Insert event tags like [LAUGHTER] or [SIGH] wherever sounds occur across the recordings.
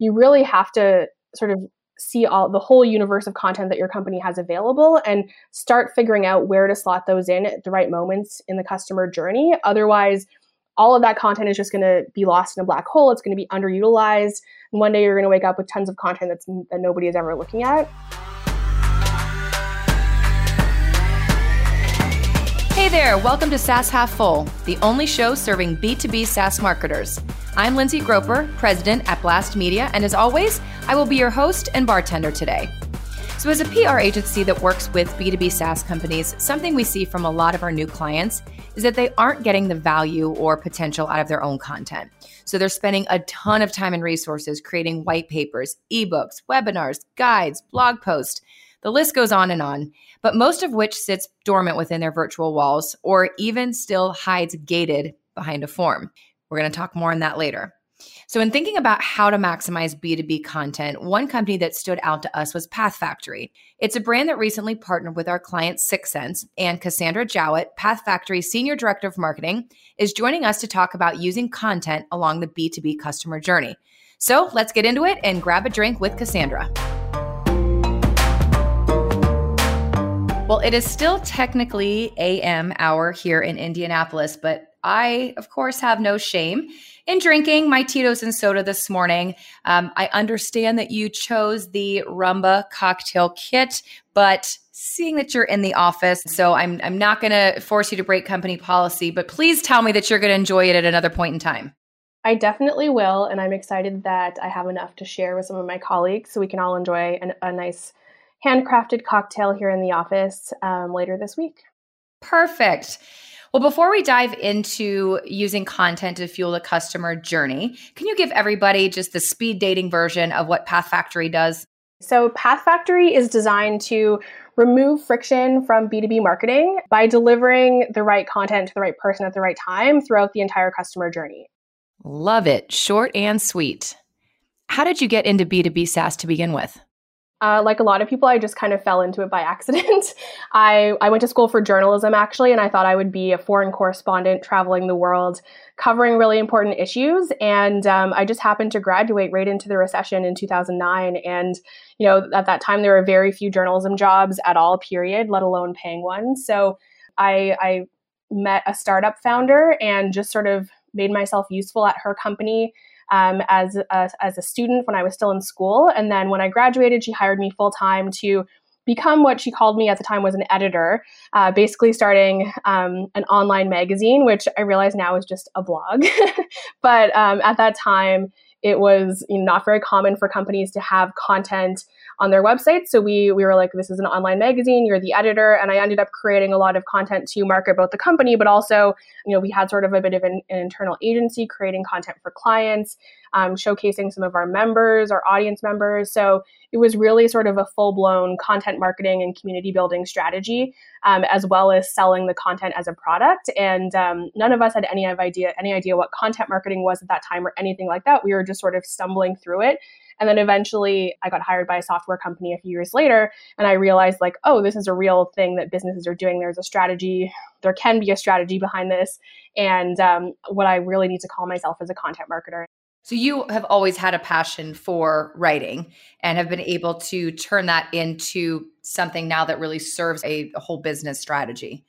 you really have to sort of see all the whole universe of content that your company has available and start figuring out where to slot those in at the right moments in the customer journey. Otherwise, all of that content is just going to be lost in a black hole. It's going to be underutilized. And one day you're going to wake up with tons of content that's, that nobody is ever looking at. Hey there, welcome to SaaS Half Full, the only show serving B2B SaaS marketers. I'm Lindsay Groppe, president at Blast Media, and as always, I will be your host and bartender today. So, as a PR agency that works with B2B SaaS companies, something we see from a lot of our new clients is that they aren't getting the value or potential out of their own content. So, they're spending a ton of time and resources creating white papers, ebooks, webinars, guides, blog posts. The list goes on and on, but most of which sits dormant within their virtual walls or even still hides gated behind a form. We're going to talk more on that later. So, in thinking about how to maximize B2B content, one company that stood out to us was Path Factory. It's a brand that recently partnered with our client 6sense, and Cassandra Jowett, Path Factory Senior Director of Marketing, is joining us to talk about using content along the B2B customer journey. So, let's get into it and grab a drink with Cassandra. Well, it is still technically AM hour here in Indianapolis, but I, of course, have no shame in drinking my Tito's and soda this morning. Um, I understand that you chose the Rumba cocktail kit, but seeing that you're in the office, so I'm, I'm not going to force you to break company policy, but please tell me that you're going to enjoy it at another point in time. I definitely will, and I'm excited that I have enough to share with some of my colleagues so we can all enjoy an, a nice handcrafted cocktail here in the office um, later this week. Perfect. Well, before we dive into using content to fuel the customer journey, can you give everybody just the speed dating version of what Path Factory does? So, Path Factory is designed to remove friction from B2B marketing by delivering the right content to the right person at the right time throughout the entire customer journey. Love it. Short and sweet. How did you get into B2B SaaS to begin with? Uh, like a lot of people, I just kind of fell into it by [LAUGHS] accident. I, I went to school for journalism actually, and I thought I would be a foreign correspondent traveling the world, covering really important issues. And um, I just happened to graduate right into the recession in 2009. And, you know, at that time, there were very few journalism jobs at all, period, let alone paying ones. So I, I met a startup founder and just sort of made myself useful at her company um, as, a, as a student when I was still in school. And then when I graduated, she hired me full time to become what she called me at the time was an editor, uh, basically starting um, an online magazine, which I realize now is just a blog. [LAUGHS] but um, at that time, it was you know, not very common for companies to have content on their website. So we we were like, this is an online magazine. You're the editor, and I ended up creating a lot of content to market both the company, but also you know we had sort of a bit of an, an internal agency creating content for clients, um, showcasing some of our members, our audience members. So it was really sort of a full blown content marketing and community building strategy, um, as well as selling the content as a product. And um, none of us had any idea any idea what content marketing was at that time or anything like that. We were just sort of stumbling through it and then eventually I got hired by a software company a few years later and I realized like, oh, this is a real thing that businesses are doing. There's a strategy, there can be a strategy behind this. And um, what I really need to call myself as a content marketer. So you have always had a passion for writing and have been able to turn that into something now that really serves a, a whole business strategy.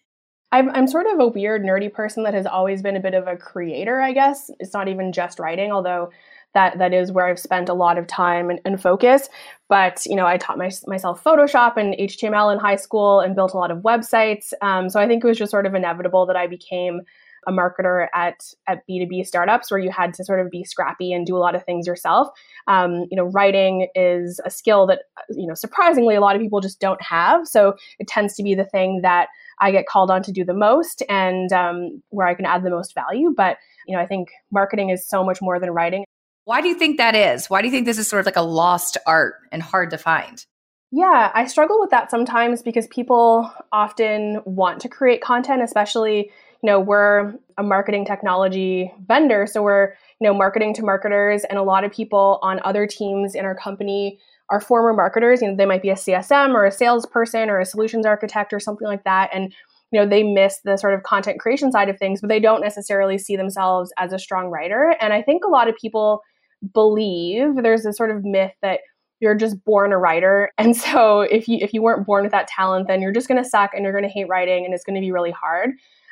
I'm, I'm sort of a weird, nerdy person that has always been a bit of a creator, I guess. It's not even just writing, although that that is where I've spent a lot of time and, and focus. But you know, I taught my, myself Photoshop and HTML in high school and built a lot of websites. Um, so I think it was just sort of inevitable that I became a marketer at at B2B startups where you had to sort of be scrappy and do a lot of things yourself. Um, you know, writing is a skill that you know surprisingly a lot of people just don't have. So it tends to be the thing that I get called on to do the most and um, where I can add the most value. But you know, I think marketing is so much more than writing. Why do you think that is? Why do you think this is sort of like a lost art and hard to find? Yeah, I struggle with that sometimes because people often want to create content, especially, you know, we're a marketing technology vendor, so we're, you know, marketing to marketers and a lot of people on other teams in our company are former marketers, you know, they might be a CSM or a salesperson or a solutions architect or something like that and you know they miss the sort of content creation side of things but they don't necessarily see themselves as a strong writer and i think a lot of people believe there's this sort of myth that you're just born a writer. [LAUGHS] And so if you if you weren't born with that talent then you're just going to suck and you're going to hate writing and it's going to be really hard.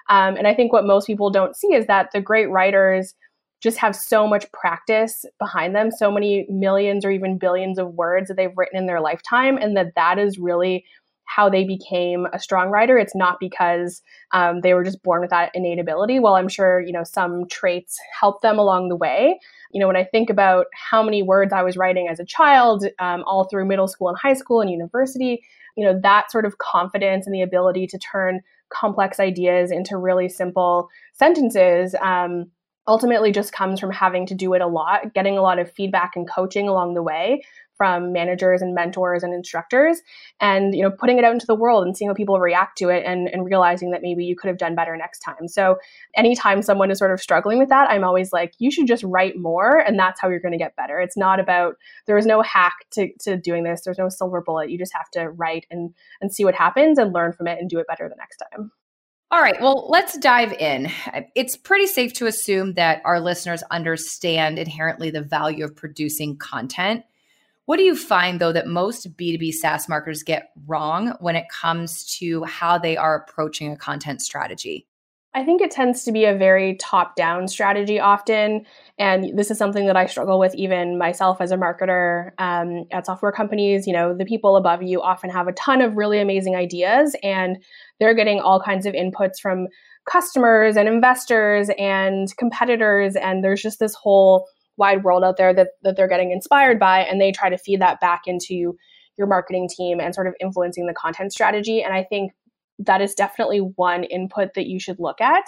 Um, and i think what most people don't see is that the great writers just have so much practice behind them so many millions or even billions of words that they've written in their lifetime and that that is really how they became a strong writer. It's not because um, they were just born with that innate ability. Well, I'm sure you know some traits help them along the way. You know, when I think about how many words I was writing as a child, um, all through middle school and high school and university, you know, that sort of confidence and the ability to turn complex ideas into really simple sentences. Um, ultimately just comes from having to do it a lot, getting a lot of feedback and coaching along the way from managers and mentors and instructors and you know putting it out into the world and seeing how people react to it and, and realizing that maybe you could have done better next time. So anytime someone is sort of struggling with that i'm always like you should just write more and that's how you're going to get better. It's not about there is no hack to, to doing this. There's no silver bullet. You just have to write and and see what happens and learn from it and do it better the next time. All right, well, let's dive in. It's pretty safe to assume that our listeners understand inherently the value of producing content. What do you find, though, that most B2B SaaS marketers get wrong when it comes to how they are approaching a content strategy? I think it tends to be a very top down strategy often. And this is something that I struggle with even myself as a marketer um, at software companies. You know, the people above you often have a ton of really amazing ideas and they're getting all kinds of inputs from customers and investors and competitors. And there's just this whole wide world out there that, that they're getting inspired by and they try to feed that back into your marketing team and sort of influencing the content strategy. And i think that is definitely one input that you should look at.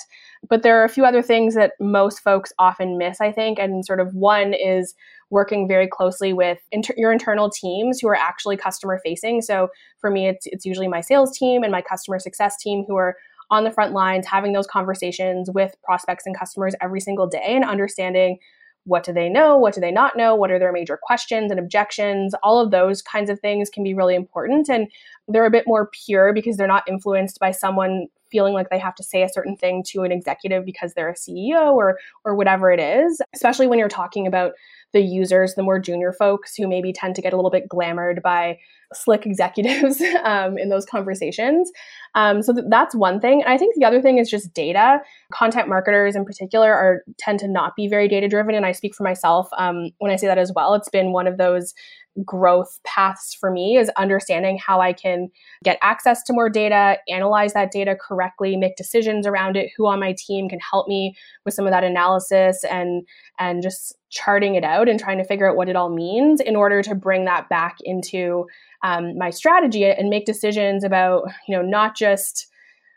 But there are a few other things that most folks often miss i think. And sort of one is working very closely with inter- your internal teams who are actually customer facing. So for me it's, it's usually my sales team and my customer success team who are on the front lines having those conversations with prospects and customers every single day and understanding what do they know? What do they not know? What are their major questions and objections? All of those kinds of things can be really important. And they're a bit more pure because they're not influenced by someone feeling like they have to say a certain thing to an executive because they're a CEO or or whatever it is, especially when you're talking about the users, the more junior folks who maybe tend to get a little bit glamored by slick executives [LAUGHS] um, in those conversations. Um, so th- that's one thing. And I think the other thing is just data. Content marketers in particular are tend to not be very data driven, and I speak for myself um, when I say that as well. It's been one of those growth paths for me is understanding how I can get access to more data, analyze that data correctly, make decisions around it, who on my team can help me with some of that analysis and and just charting it out and trying to figure out what it all means in order to bring that back into um, my strategy and make decisions about you know not just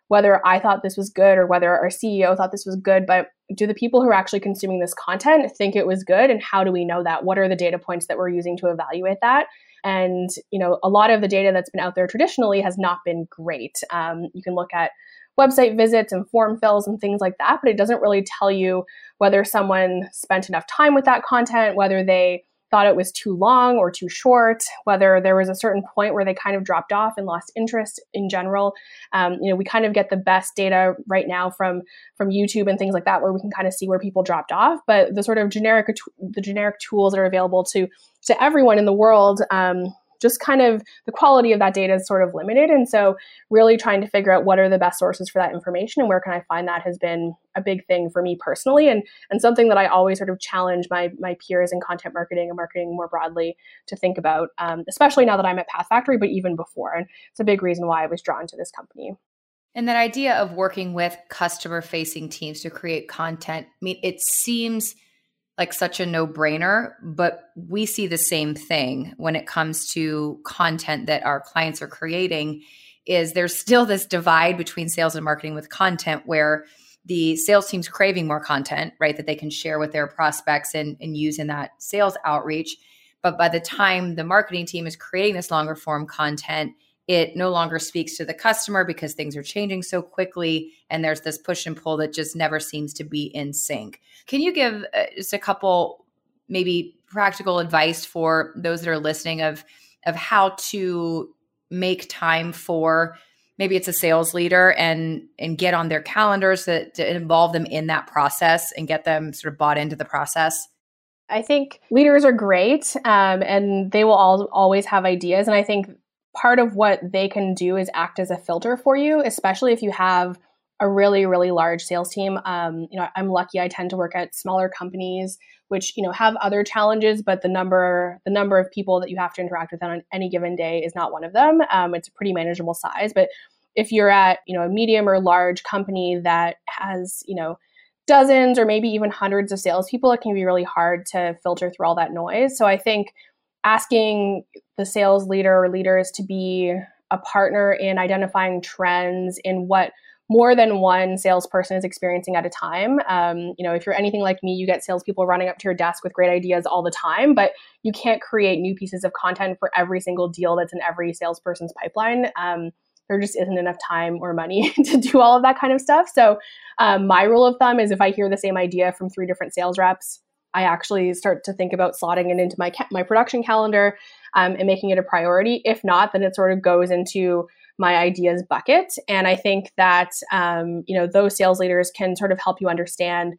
whether I thought this was good or whether our CEO thought this was good, but do the people who are actually consuming this content think it was good? And how do we know that? What are the data points that we're using to evaluate that? And you know a lot of the data that's been out there traditionally has not been great. Um, you can look at website visits and form fills and things like that but it doesn't really tell you whether someone spent enough time with that content whether they thought it was too long or too short, whether there was a certain point where they kind of dropped off and lost interest in general. Um, you know, we kind of get the best data right now from from YouTube and things like that, where we can kind of see where people dropped off. But the sort of generic the generic tools that are available to to everyone in the world. Um, just kind of the quality of that data is sort of limited. And so, really trying to figure out what are the best sources for that information and where can I find that has been a big thing for me personally, and and something that I always sort of challenge my my peers in content marketing and marketing more broadly to think about, um, especially now that I'm at Path Factory, but even before. And it's a big reason why I was drawn to this company. And that idea of working with customer facing teams to create content, I mean, it seems like such a no brainer, but we see the same thing when it comes to content that our clients are creating is there's still this divide between sales and marketing with content where the sales team's craving more content, right, that they can share with their prospects and, and use in that sales outreach. But by the time the marketing team is creating this longer form content, it no longer speaks to the customer because things are changing so quickly and there's this push and pull that just never seems to be in sync can you give uh, just a couple maybe practical advice for those that are listening of of how to make time for maybe it's a sales leader and and get on their calendars to, to involve them in that process and get them sort of bought into the process I think leaders are great um, and they will all, always have ideas. And I think part of what they can do is act as a filter for you, especially if you have a really, really large sales team. Um, you know, I'm lucky I tend to work at smaller companies which you know have other challenges but the number the number of people that you have to interact with on any given day is not one of them um, it's a pretty manageable size but if you're at you know a medium or large company that has you know dozens or maybe even hundreds of salespeople, it can be really hard to filter through all that noise. So I think asking the sales leader or leaders to be a partner in identifying trends in what more than one salesperson is experiencing at a time. Um, you know, if you're anything like me, you get salespeople running up to your desk with great ideas all the time, but you can't create new pieces of content for every single deal that's in every salesperson's pipeline. Um, there just isn't enough time or money [LAUGHS] to do all of that kind of stuff. So, um, my rule of thumb is if I hear the same idea from three different sales reps, I actually start to think about slotting it into my ca- my production calendar um, and making it a priority. If not, then it sort of goes into my ideas bucket. And I think that um, you know those sales leaders can sort of help you understand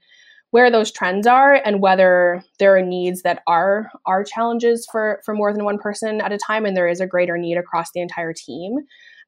where those trends are and whether there are needs that are are challenges for for more than one person at a time and there is a greater need across the entire team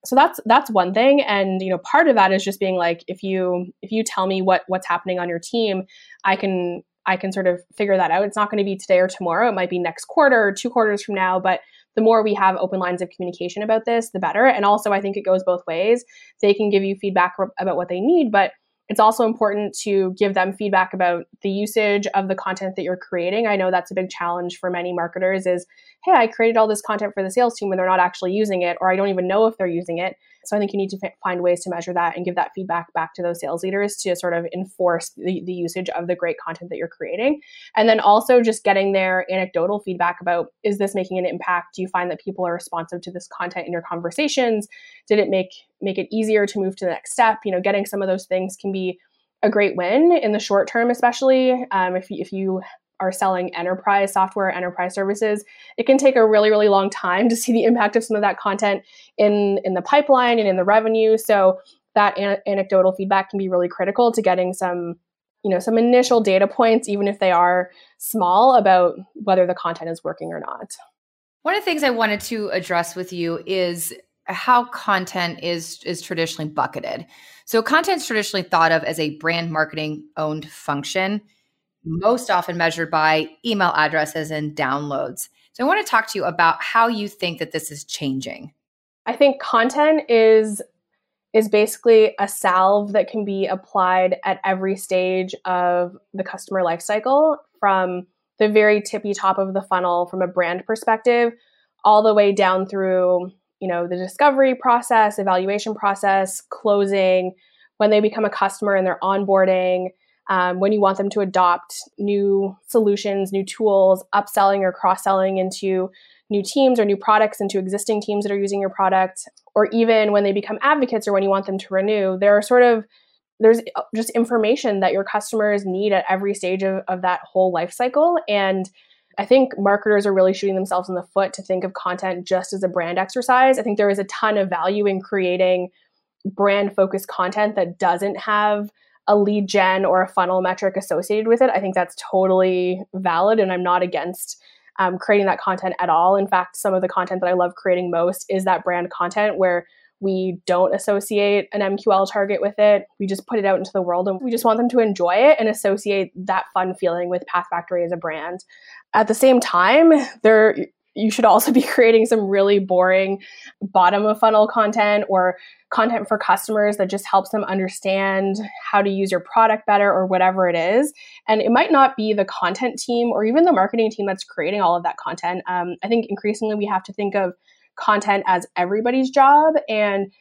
so that's that's one thing and you know part of that is just being like if you if you tell me what what's happening on your team i can i can sort of figure that out it's not going to be today or tomorrow it might be next quarter or two quarters from now but the more we have open lines of communication about this the better and also i think it goes both ways they can give you feedback about what they need but it's also important to give them feedback about the usage of the content that you're creating. I know that's a big challenge for many marketers is, hey, I created all this content for the sales team when they're not actually using it, or I don't even know if they're using it. So I think you need to find ways to measure that and give that feedback back to those sales leaders to sort of enforce the, the usage of the great content that you're creating. And then also just getting their anecdotal feedback about is this making an impact? Do you find that people are responsive to this content in your conversations? Did it make make it easier to move to the next step? You know, getting some of those things can be a great win in the short term, especially um, if, if you are selling enterprise software, enterprise services, it can take a really, really long time to see the impact of some of that content in in the pipeline and in the revenue. So that an- anecdotal feedback can be really critical to getting some, you know, some initial data points, even if they are small, about whether the content is working or not. One of the things I wanted to address with you is how content is is traditionally bucketed. So content is traditionally thought of as a brand marketing owned function most often measured by email addresses and downloads. So I want to talk to you about how you think that this is changing. I think content is is basically a salve that can be applied at every stage of the customer lifecycle from the very tippy top of the funnel from a brand perspective all the way down through you know the discovery process evaluation process closing when they become a customer and they're onboarding um, when you want them to adopt new solutions, new tools, upselling or cross selling into new teams or new products into existing teams that are using your product, or even when they become advocates or when you want them to renew, there are sort of there's just information that your customers need at every stage of, of that whole life cycle. And I think marketers are really shooting themselves in the foot to think of content just as a brand exercise. I think there is a ton of value in creating brand focused content that doesn't have a lead gen or a funnel metric associated with it, I think that's totally valid. And I'm not against um, creating that content at all. In fact, some of the content that I love creating most is that brand content where we don't associate an MQL target with it. We just put it out into the world and we just want them to enjoy it and associate that fun feeling with Path Factory as a brand. At the same time, there you should also [LAUGHS] be creating some really boring bottom of funnel content or content for customers that just helps them understand how to use your product better or whatever it is. And it might not be the content team or even the marketing team that's creating all of that content. Um, I think increasingly we have to think of content as everybody's job and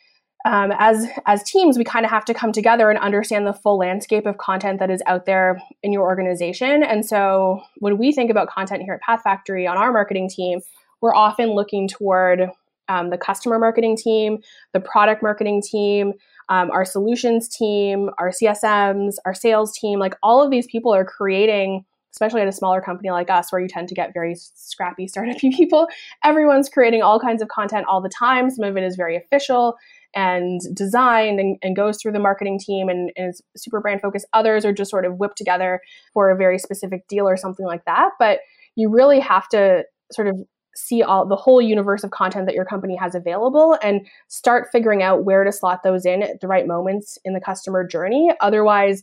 um, as as teams we kind of have to come together and understand the full landscape of content that is out there in your organization. And so when we think about content here at path factory on our marketing team we're often looking toward um, the customer marketing team the product marketing team um, our solutions team our csms our sales team. Like all of these people are creating especially at a smaller company like us where you tend to get very scrappy [LAUGHS] startup people everyone's creating all kinds of content all the time. Some of it is very official and designed and, and goes through the marketing team and, and is super brand focused. Others are just sort of whipped together for a very specific deal or something like that. But you really have to sort of see all the whole universe of content that your company has available and start figuring out where to slot those in at the right moments in the customer journey. Otherwise,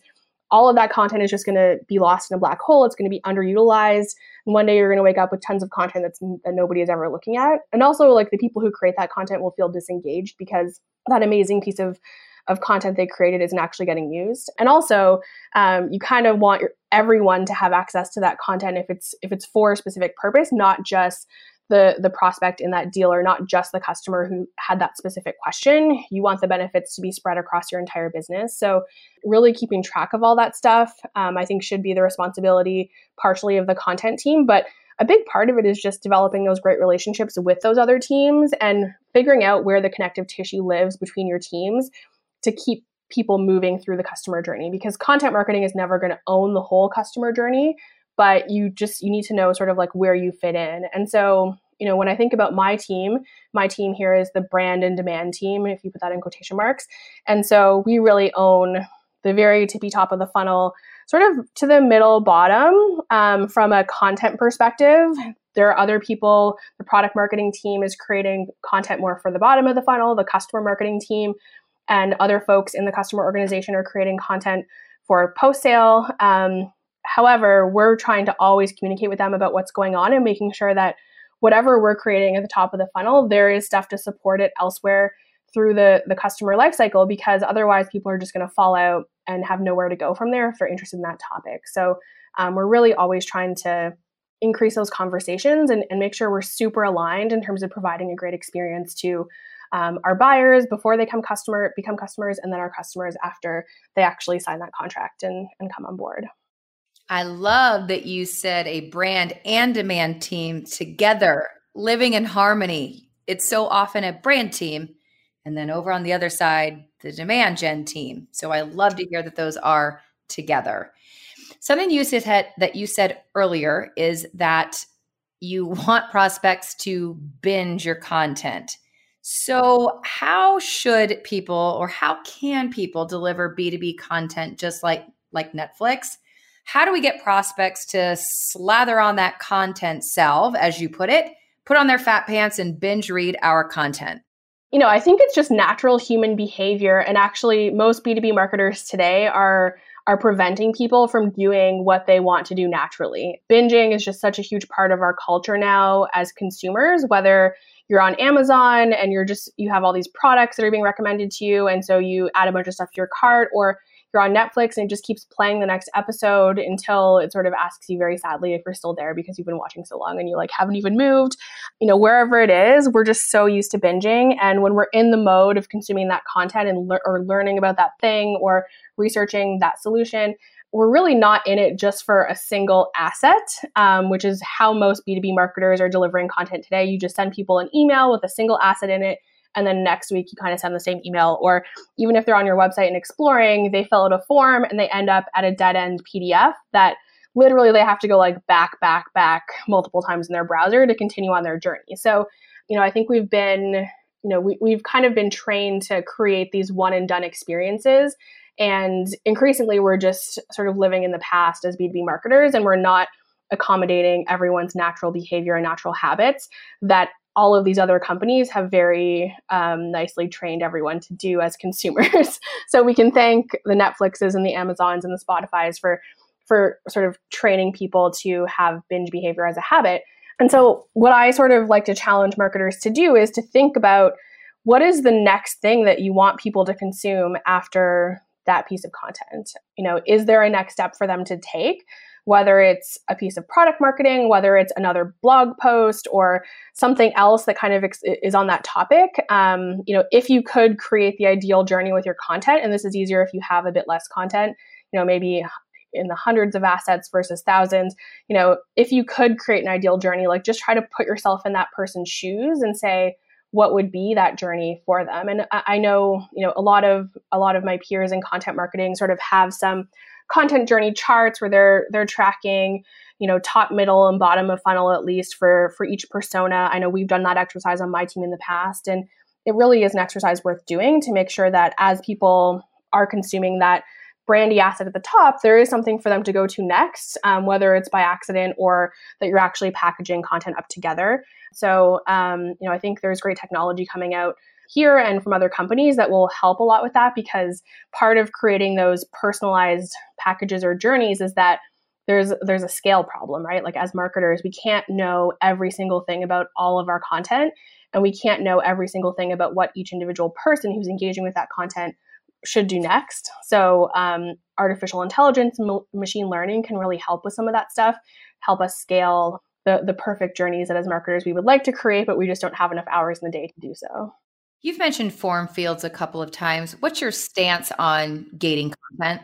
all of that content is just going to be lost in a black hole. It's going to be underutilized. And one day you're going to wake up with tons of content that's that nobody is ever looking at. And also, like the people who create that content will feel disengaged because that amazing piece of of content they created isn't actually getting used. And also, um, you kind of want your, everyone to have access to that content if it's if it's for a specific purpose, not just the the prospect in that deal or not just the customer who had that specific question. You want the benefits to be spread across your entire business. So really keeping track of all that stuff um, i think should be the responsibility partially of the content team. But a big part of it is just developing those great relationships with those other teams and figuring out where the connective tissue lives between your teams to keep people moving through the customer journey. Because content marketing is never going to own the whole customer journey but you just you need to know sort of like where you fit in. And so you know when i think about my team my team here is the brand and demand team if you put that in quotation marks. And so we really own the very tippy top of the funnel sort of to the middle bottom um, from a content perspective. There are other people the product marketing team is creating content more for the bottom of the funnel the customer marketing team and other folks in the customer organization are creating content for post sale um, However, we're trying to always communicate with them about what's going on and making sure that whatever we're creating at the top of the funnel, there is stuff to support it elsewhere through the the customer lifecycle because otherwise people are just going to fall out and have nowhere to go from there if they're interested in that topic. So um, we're really always trying to increase those conversations and, and make sure we're super aligned in terms of providing a great experience to um, our buyers before they come customer become customers and then our customers after they actually sign that contract and, and come on board. I love that you said a brand and demand team together, living in harmony. It's so often a brand team. And then over on the other side, the demand gen team. So I love to hear that those are together. Something you said that you said earlier is that you [LAUGHS] want prospects to binge your content. So, how should people or how can people deliver B2B content just like like Netflix? How do we get prospects to slather on that content salve, as you put it, put on their fat pants and binge read our content? You know, I think it's just natural human behavior. And actually, most B2B marketers today are are preventing people from doing what they want to do naturally. Binging is just such a huge part of our culture now as consumers, whether you're on Amazon and you're just you have all these products that are being recommended to you and so you add a bunch of stuff to your cart or you're on Netflix and it just keeps playing the next episode until it sort of asks you very sadly if you're still there because you've been watching so long and you like haven't even moved. You know, wherever it is, we're just so used to binging. And when we're in the mode of consuming that content and le- or learning about that thing or researching that solution, we're really not in it just for a single asset, um, which is how most B2B marketers are delivering content today. You just send people an email with a single asset in it and then next week you kind of send the same email. Or even if they're on your website and exploring they fill out a form and they end up at a dead end pdf that literally they have to go like back back back multiple times in their browser to continue on their journey. So you know i think we've been you know we, we've kind of been trained to create these one and done experiences. And increasingly we're just sort of living in the past as b2b marketers and we're not accommodating everyone's natural behavior and natural habits that all of these other companies have very um, nicely trained everyone to do as [LAUGHS] consumers. so we can thank the Netflixes and the Amazons and the Spotify's for for sort of training people to have binge behavior as a habit. And so what I sort of like to challenge marketers to do is to think about what is the next thing that you want people to consume after that piece of content. You know, is there a next step for them to take? Whether it's a piece of product marketing, whether it's another blog post or something else that kind of ex- is on that topic. Um, you know, if you could create the ideal journey with your content, and this is easier if you have a bit less content, you know, maybe in the hundreds of assets versus thousands, you know, if you could create an ideal journey, like just try to put yourself in that person's shoes and say, what would be that journey for them and I, know you know a lot of a lot of my peers in content marketing sort of have some content journey charts where they're they're tracking you know top middle and bottom of funnel at least for for each persona i know we've done that exercise on my team in the past and it really is an exercise worth doing to make sure that as people are consuming that brandy asset at the top, there is something for them to go to next, um, whether it's by accident or that you're actually packaging content up together. So, um, you know, I think there's great technology coming out here and from other companies that will help a lot with that because part of creating those personalized packages or journeys is that there's there's a scale problem, right? Like as marketers, we can't know every single thing about all of our content and we can't know every single thing about what each individual person who's engaging with that content should do next. So, um, artificial intelligence, m- machine learning can really help with some of that stuff, help us scale the, the perfect journeys that as marketers we would like to create, but we just don't have enough hours in the day to do so. You've mentioned form fields a couple of times. What's your stance on gating content?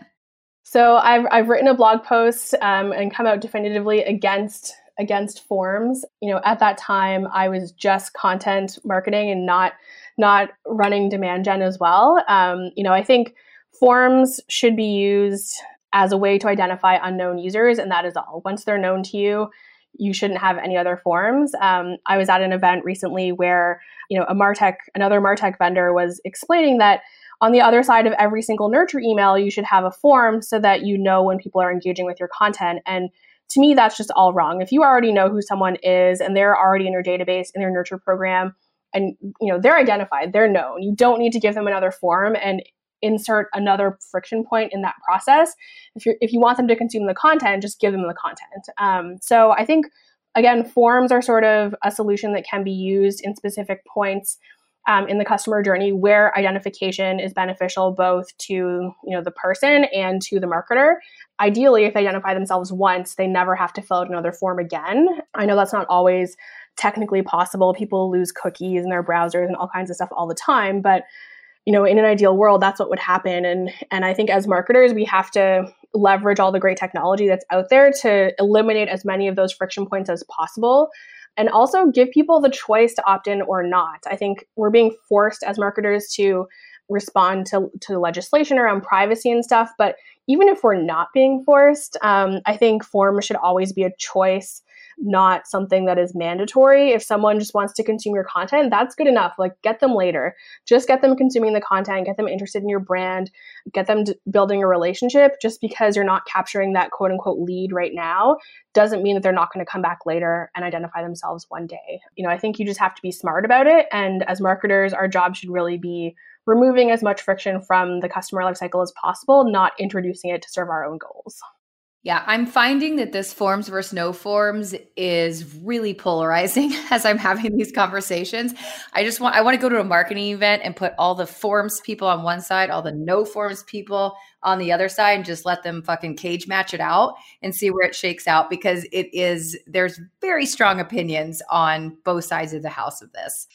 So I've, I've written a blog post um, and come out definitively against against forms. You know, at that time I was just content marketing and not not running demand gen as well. Um, you know, I think forms should be used as a way to identify unknown users, and that is all. Once they're known to you, you shouldn't have any other forms. Um, I was at an event recently where you know a Martech, another Martech vendor, was explaining that on the other side of every single nurture email, you should have a form so that you know when people are engaging with your content. And to me, that's just all wrong. If you already know who someone is and they're already in your database in their nurture program, and you know they're identified, they're known, you don't need to give them another form and insert another friction point in that process. If you if you want them to consume the content, just give them the content. Um, so I think again, forms are sort of a solution that can be used in specific points um, in the customer journey where identification is beneficial both to you know the person and to the marketer ideally if they identify themselves once they never have to fill out another form again i know that's not always technically possible people lose cookies in their browsers and all kinds of stuff all the time but you know in an ideal world that's what would happen and and i think as marketers we have to leverage all the great technology that's out there to eliminate as many of those friction points as possible and also give people the choice to opt in or not. I think we're being forced as marketers to respond to, to legislation around privacy and stuff. But even if we're not being forced, um, I think forms should always be a choice not something that is mandatory. If someone just wants to consume your content, that's good enough. Like, get them later. Just get them consuming the content, get them interested in your brand, get them building a relationship. Just because you're not capturing that quote unquote lead right now doesn't mean that they're not going to come back later and identify themselves one day. You know, I think you just have to be smart about it. And as marketers, our job should really be removing as much friction from the customer lifecycle as possible, not introducing it to serve our own goals. Yeah, I'm finding that this forms versus no forms is really polarizing [LAUGHS] as I'm having these conversations. I just want I want to go to a marketing event and put all the forms people on one side, all the no forms people on the other side and just let them fucking cage match it out and see where it shakes out because it is there's very strong opinions on both sides of the house of this.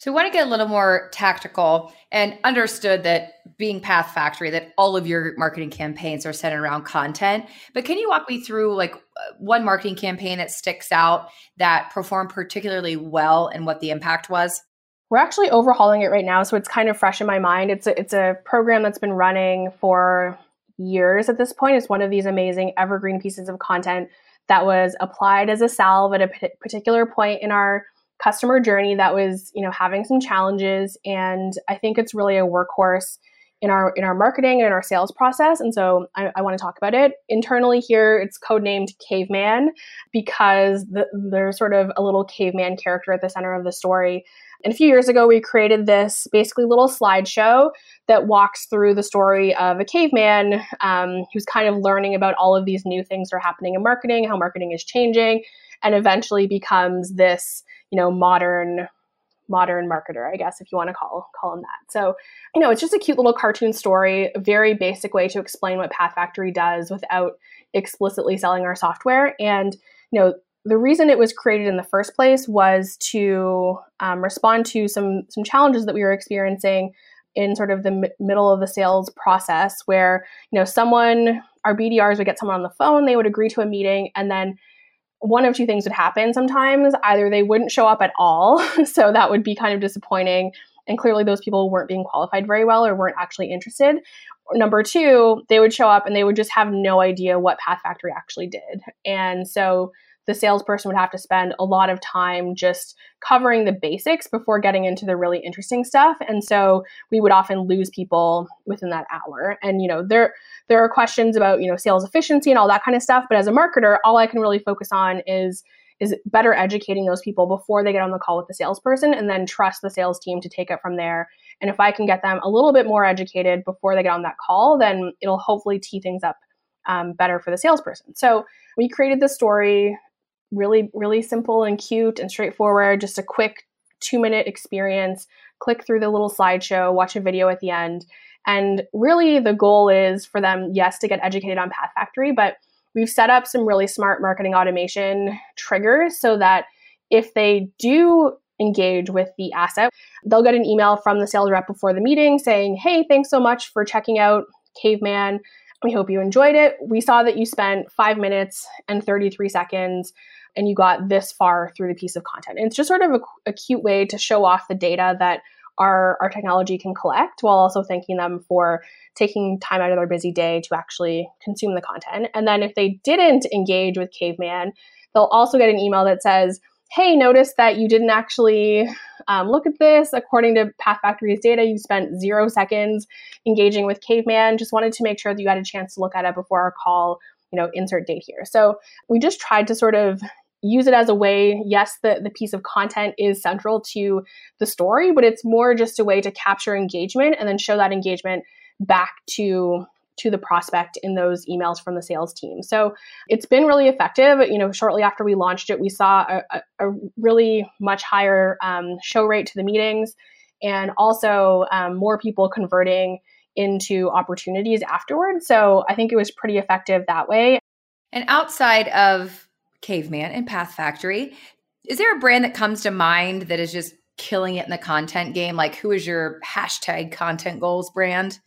So we want to get a little more tactical and understood that being Path Factory, that all of your marketing campaigns are centered around content. But can you walk me through like uh, one marketing campaign that sticks out that performed particularly well and what the impact was? We're actually overhauling it right now, so it's kind of fresh in my mind. It's a, it's a program that's been running for years at this point. It's one of these amazing evergreen pieces of content that was applied as a salve at a p- particular point in our customer journey that was you know having some challenges and i think it's really a workhorse in our in our marketing and in our sales process and so i, I want to talk about it. Internally here it's codenamed caveman because the, there's sort of a little caveman character at the center of the story. And a few years ago we created this basically little slideshow that walks through the story of a caveman um, who's kind of learning about all of these new things that are happening in marketing how marketing is changing and eventually becomes this you know modern modern marketer, I guess, if you want to call call him that. So, you know, it's just a cute little cartoon story, a very basic way to explain what Path Factory does without explicitly selling our software. And you know, the reason it was created in the first place was to um, respond to some some challenges that we were experiencing in sort of the m- middle of the sales process, where you know someone our BDRs would get someone on the phone, they would agree to a meeting, and then one of two things would happen sometimes. Either they wouldn't show up at all, [LAUGHS] so that would be kind of disappointing. And clearly, those people weren't being qualified very well or weren't actually interested. Number two, they would show up and they would just have no idea what Path Factory actually did. And so, the salesperson would have to spend a lot of time just covering the basics before getting into the really interesting stuff. And so we would often lose people within that hour. And you know, there there are questions about, you know, sales efficiency and all that kind of stuff, but as a marketer, all I can really focus on is is better educating those people before they get on the call with the salesperson and then trust the sales team to take it from there. And if I can get them a little bit more educated before they get on that call, then it'll hopefully tee things up um, better for the salesperson. So we created the story really, really simple and cute and straightforward, just a quick two minute experience. Click through the little slideshow, watch a video at the end. And really, the goal is for them, yes, to get educated on Path Factory, but we've set up some really smart marketing automation triggers so that if they do engage with the asset, they'll get an email from the sales rep before the meeting saying, Hey, thanks so much for checking out Caveman. We hope you enjoyed it. We saw that you spent five minutes and 33 seconds and you got this far through the piece of content. And it's just sort of a, a cute way to show off the data that our, our technology can collect while also thanking them for taking time out of their busy day to actually consume the content. And then if they didn't engage with Caveman, they'll also get an email that says, Hey, notice that you didn't actually um, look at this. According to Path Factory's data, you spent zero seconds engaging with Caveman. Just wanted to make sure that you had a chance to look at it before our call, you know, insert date here. So we just tried to sort of use it as a way yes the, the piece of content is central to the story but it's more just a way to capture engagement and then show that engagement back to to the prospect in those emails from the sales team. So it's been really effective. You know shortly after we launched it we saw a, a really much higher um, show rate to the meetings and also um, more people converting into opportunities afterwards. So i think it was pretty effective that way. And outside of Caveman and Path Factory. Is there a brand that comes to mind that is just killing it in the content game? Like, who is your hashtag content goals brand?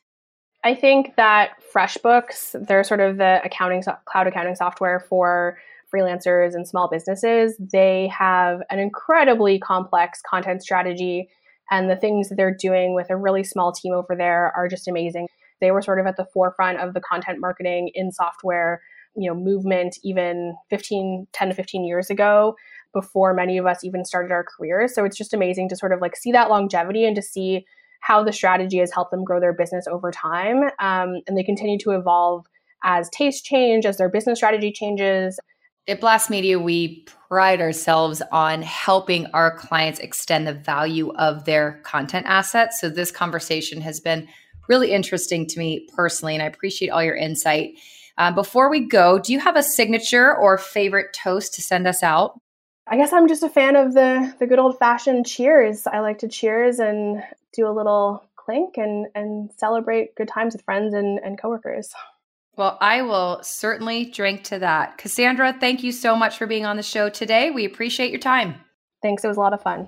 I think that FreshBooks, they're sort of the accounting cloud accounting software for freelancers and small businesses. They have an incredibly complex content strategy, and the things that they're doing with a really small team over there are just amazing. They were sort of at the forefront of the content marketing in software you know movement even 15 10 to 15 years ago before many of us even started our careers. So it's just amazing to sort of like see that longevity and to see how the strategy has helped them grow their business over time um, and they continue to evolve as tastes change as their business strategy changes. At blast media we pride ourselves on helping our clients extend the value of their content assets. So this conversation has been really interesting to me personally and i appreciate all your insight uh, before we go, do you have a signature or favorite toast to send us out? I guess I'm just a fan of the the good old fashioned cheers. I like to cheers and do a little clink and and celebrate good times with friends and, and coworkers. Well, I will certainly drink to that. Cassandra, thank you so much for being on the show today. We appreciate your time. Thanks. It was a lot of fun.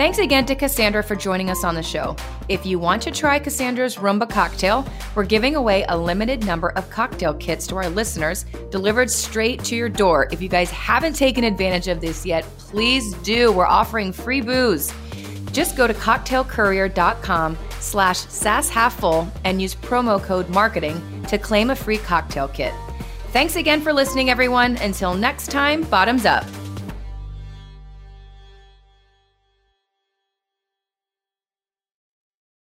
Thanks again to Cassandra for joining us on the show. If you want to try Cassandra's Rumba cocktail, we're giving away a limited number of cocktail kits to our listeners delivered straight to your door. If you guys haven't taken advantage of this yet, please do. We're offering free booze. Just go to cocktailcourier.com slash sasshalffull and use promo code marketing to claim a free cocktail kit. Thanks again for listening, everyone. Until next time, bottoms up.